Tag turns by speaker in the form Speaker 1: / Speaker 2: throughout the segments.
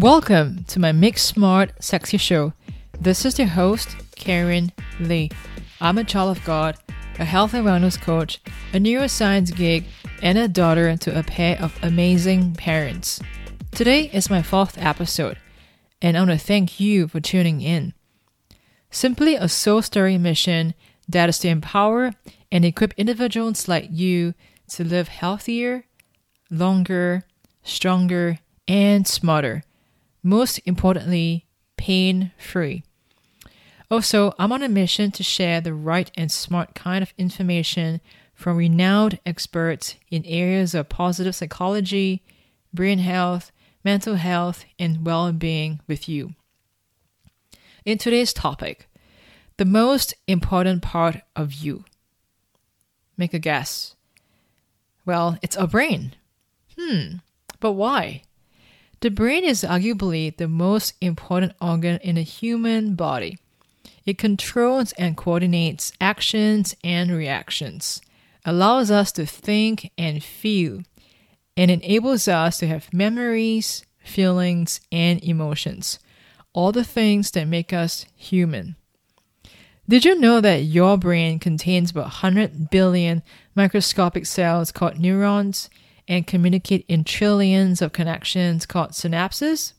Speaker 1: Welcome to my Mix Smart Sexy Show. This is your host, Karen Lee. I'm a child of God, a health and wellness coach, a neuroscience geek, and a daughter to a pair of amazing parents. Today is my fourth episode, and I want to thank you for tuning in. Simply a soul stirring mission that is to empower and equip individuals like you to live healthier, longer, stronger, and smarter. Most importantly, pain free. Also, I'm on a mission to share the right and smart kind of information from renowned experts in areas of positive psychology, brain health, mental health, and well being with you. In today's topic, the most important part of you. Make a guess. Well, it's our brain. Hmm, but why? The brain is arguably the most important organ in the human body. It controls and coordinates actions and reactions, allows us to think and feel, and enables us to have memories, feelings, and emotions. All the things that make us human. Did you know that your brain contains about 100 billion microscopic cells called neurons and communicate in trillions of connections called synapses?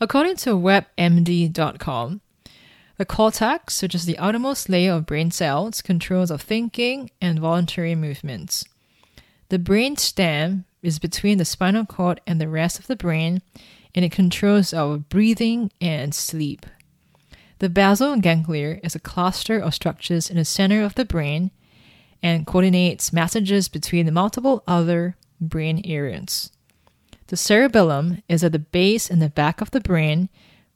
Speaker 1: According to WebMD.com, the cortex, which is the outermost layer of brain cells, controls of thinking and voluntary movements. The brain stem is between the spinal cord and the rest of the brain, and it controls our breathing and sleep. The basal ganglia is a cluster of structures in the center of the brain and coordinates messages between the multiple other brain areas. The cerebellum is at the base and the back of the brain,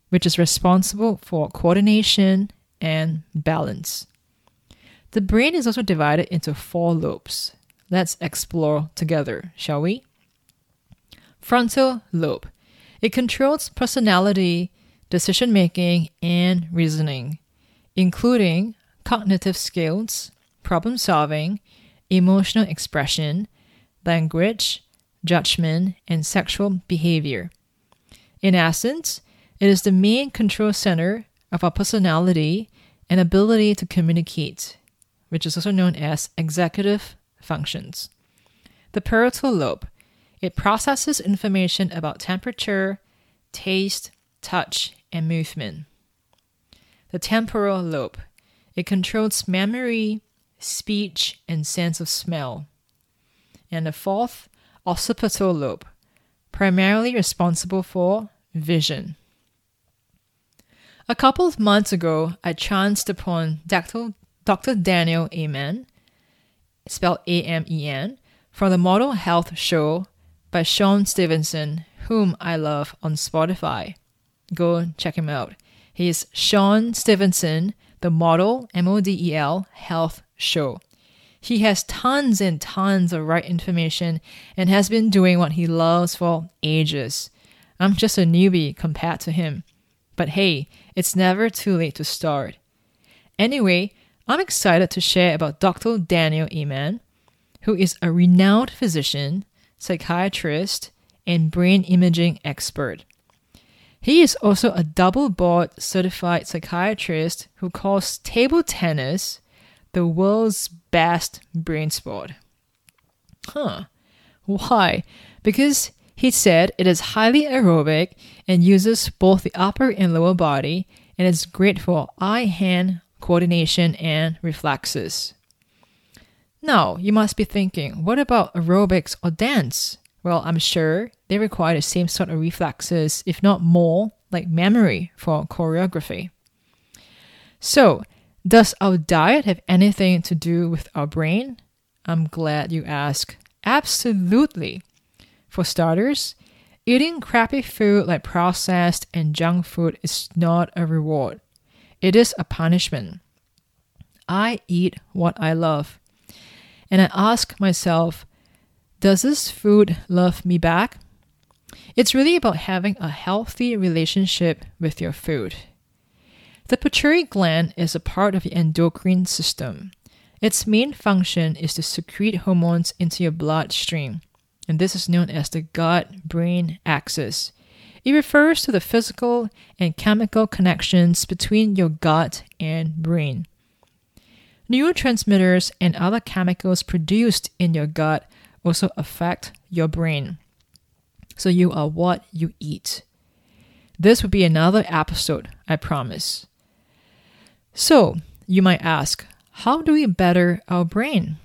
Speaker 1: which is responsible for coordination and balance. The brain is also divided into four lobes. Let's explore together, shall we? Frontal lobe. It controls personality, decision making, and reasoning, including cognitive skills, problem solving, emotional expression, language, judgment, and sexual behavior. In essence, it is the main control center of our personality and ability to communicate, which is also known as executive functions. The parietal lobe. It processes information about temperature, taste, touch, and movement. The temporal lobe. It controls memory, speech, and sense of smell. And the fourth, occipital lobe, primarily responsible for vision. A couple of months ago, I chanced upon Dr. Dr. Daniel Amen, spelled A M E N, from the Model Health Show by Shawn Stevenson, whom I love on Spotify go check him out. He's Shawn Stevenson, the model, M O D E L, health show. He has tons and tons of right information and has been doing what he loves for ages. I'm just a newbie compared to him. But hey, it's never too late to start. Anyway, I'm excited to share about Dr. Daniel Amen, who is a renowned physician, psychiatrist, and brain imaging expert. He is also a double board certified psychiatrist who calls table tennis the world's best brain sport. Huh. Why? Because he said it is highly aerobic and uses both the upper and lower body and is great for eye hand coordination and reflexes. Now, you must be thinking, what about aerobics or dance? Well, I'm sure they require the same sort of reflexes, if not more, like memory for choreography. So, does our diet have anything to do with our brain? I'm glad you ask. Absolutely. For starters, eating crappy food like processed and junk food is not a reward, it is a punishment. I eat what I love. And I ask myself, does this food love me back? It's really about having a healthy relationship with your food. The pituitary gland is a part of the endocrine system. Its main function is to secrete hormones into your bloodstream, and this is known as the gut brain axis. It refers to the physical and chemical connections between your gut and brain. Neurotransmitters and other chemicals produced in your gut also affect your brain. So you are what you eat. This would be another episode, I promise. So, you might ask, how do we better our brain?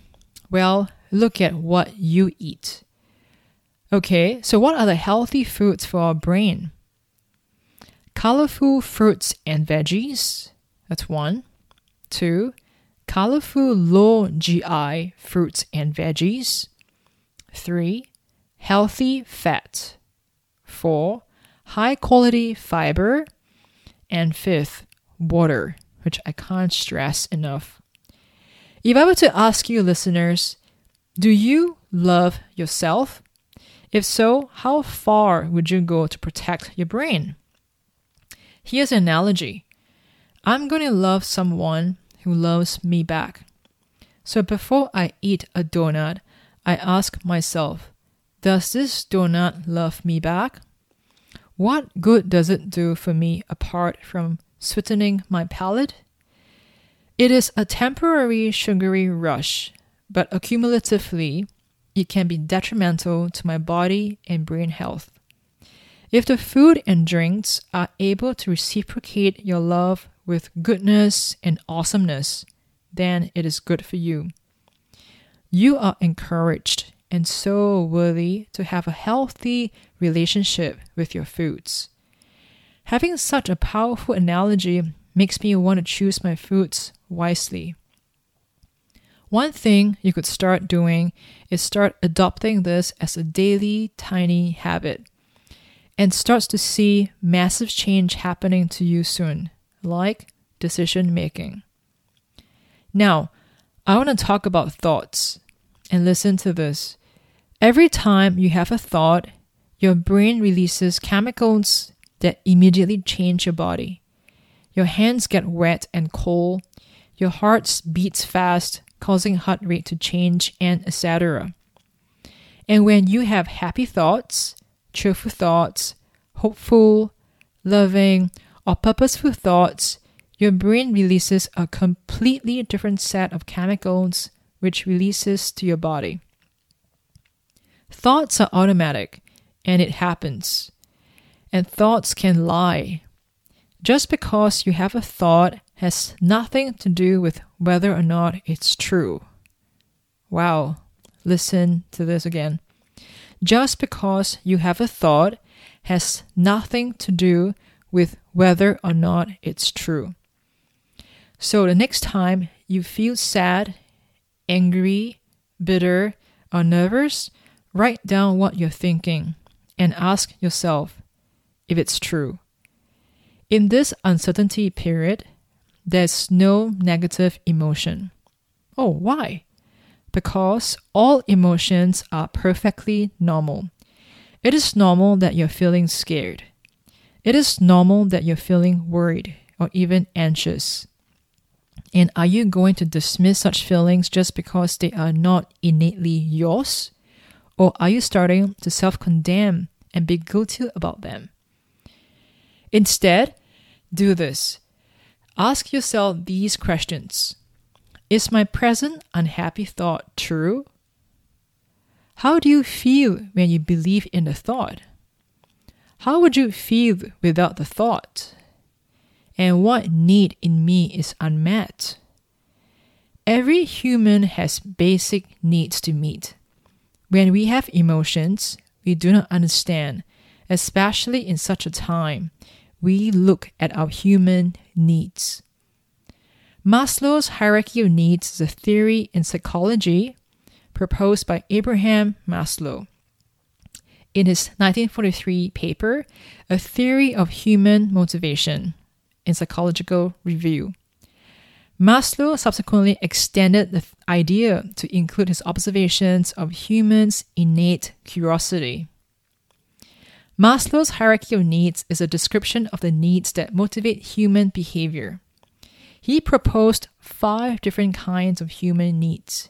Speaker 1: Well, look at what you eat. Okay, so what are the healthy foods for our brain? Colorful fruits and veggies. That's one. Two, colorful low GI fruits and veggies. Three, healthy fat. Four, high quality fiber. And fifth, water, which I can't stress enough. If I were to ask you, listeners, do you love yourself? If so, how far would you go to protect your brain? Here's an analogy I'm going to love someone who loves me back. So before I eat a donut, I ask myself, does this donut love me back? What good does it do for me apart from sweetening my palate? It is a temporary sugary rush, but accumulatively, it can be detrimental to my body and brain health. If the food and drinks are able to reciprocate your love with goodness and awesomeness, then it is good for you. You are encouraged and so worthy to have a healthy relationship with your foods. Having such a powerful analogy makes me want to choose my foods wisely. One thing you could start doing is start adopting this as a daily tiny habit and starts to see massive change happening to you soon, like decision making. Now, I want to talk about thoughts and listen to this. Every time you have a thought, your brain releases chemicals that immediately change your body. Your hands get wet and cold, your heart beats fast, causing heart rate to change, and etc. And when you have happy thoughts, cheerful thoughts, hopeful, loving, or purposeful thoughts, your brain releases a completely different set of chemicals which releases to your body. Thoughts are automatic, and it happens. And thoughts can lie. Just because you have a thought has nothing to do with whether or not it's true. Wow, listen to this again. Just because you have a thought has nothing to do with whether or not it's true. So the next time you feel sad, angry, bitter, or nervous, write down what you're thinking and ask yourself if it's true. In this uncertainty period, there's no negative emotion. Oh, why? Because all emotions are perfectly normal. It is normal that you're feeling scared. It is normal that you're feeling worried or even anxious. And are you going to dismiss such feelings just because they are not innately yours? Or are you starting to self condemn and be guilty about them? Instead, do this. Ask yourself these questions Is my present unhappy thought true? How do you feel when you believe in the thought? How would you feel without the thought? And what need in me is unmet? Every human has basic needs to meet. When we have emotions we do not understand, especially in such a time, we look at our human needs. Maslow's hierarchy of needs is a theory in psychology proposed by Abraham Maslow. In his 1943 paper, A Theory of Human Motivation, in Psychological Review, Maslow subsequently extended the idea to include his observations of humans' innate curiosity. Maslow's hierarchy of needs is a description of the needs that motivate human behavior. He proposed five different kinds of human needs,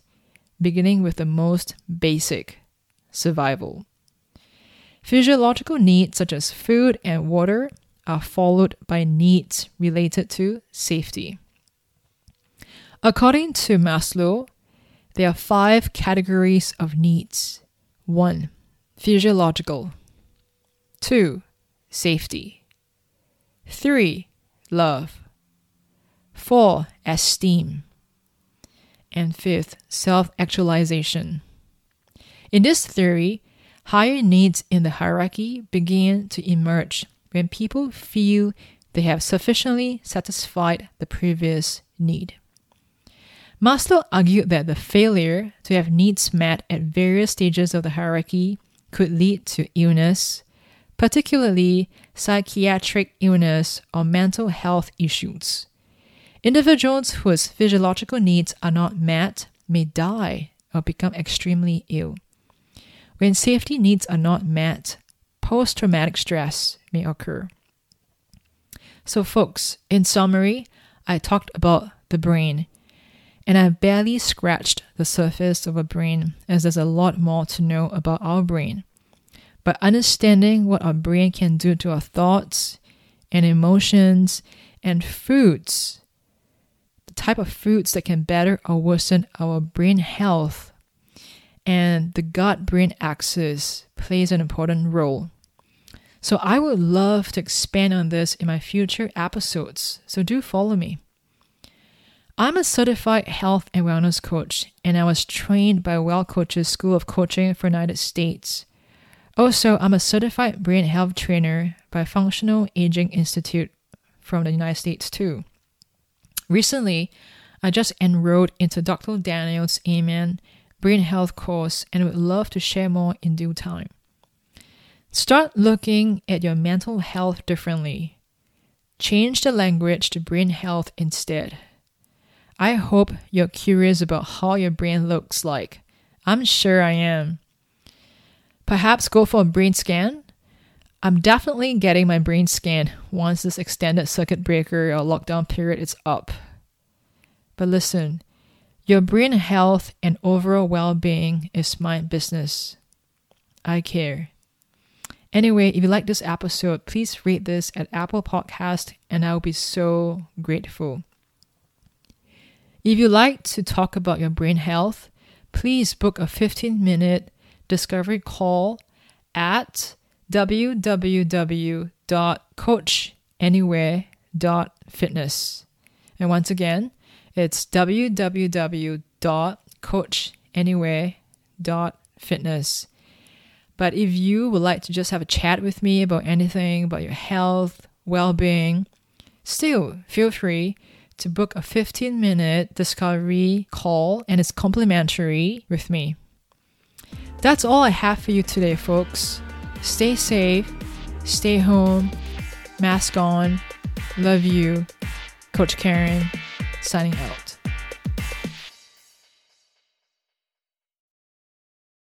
Speaker 1: beginning with the most basic survival. Physiological needs such as food and water are followed by needs related to safety. According to Maslow, there are five categories of needs 1. Physiological, 2. Safety, 3. Love, 4. Esteem, and 5th. Self actualization. In this theory, higher needs in the hierarchy begin to emerge when people feel they have sufficiently satisfied the previous need. Maslow argued that the failure to have needs met at various stages of the hierarchy could lead to illness, particularly psychiatric illness or mental health issues. Individuals whose physiological needs are not met may die or become extremely ill. When safety needs are not met, post traumatic stress may occur. So, folks, in summary, I talked about the brain and I've barely scratched the surface of a brain, as there's a lot more to know about our brain. But understanding what our brain can do to our thoughts and emotions and foods, the type of foods that can better or worsen our brain health, and the gut brain axis plays an important role. So, I would love to expand on this in my future episodes, so do follow me. I'm a certified health and wellness coach, and I was trained by Wellcoaches School of Coaching for United States. Also, I'm a certified brain health trainer by Functional Aging Institute from the United States too. Recently, I just enrolled into Dr. Daniel's Amen brain health course and would love to share more in due time. Start looking at your mental health differently. Change the language to brain health instead. I hope you're curious about how your brain looks like. I'm sure I am. Perhaps go for a brain scan? I'm definitely getting my brain scan once this extended circuit breaker or lockdown period is up. But listen, your brain health and overall well being is my business. I care. Anyway, if you like this episode, please rate this at Apple Podcast and I will be so grateful. If you like to talk about your brain health, please book a 15 minute discovery call at www.coachanywhere.fitness. And once again, it's www.coachanywhere.fitness. But if you would like to just have a chat with me about anything about your health, well being, still feel free to book a 15 minute discovery call and it's complimentary with me. That's all I have for you today, folks. Stay safe, stay home, mask on. Love you. Coach Karen, signing out.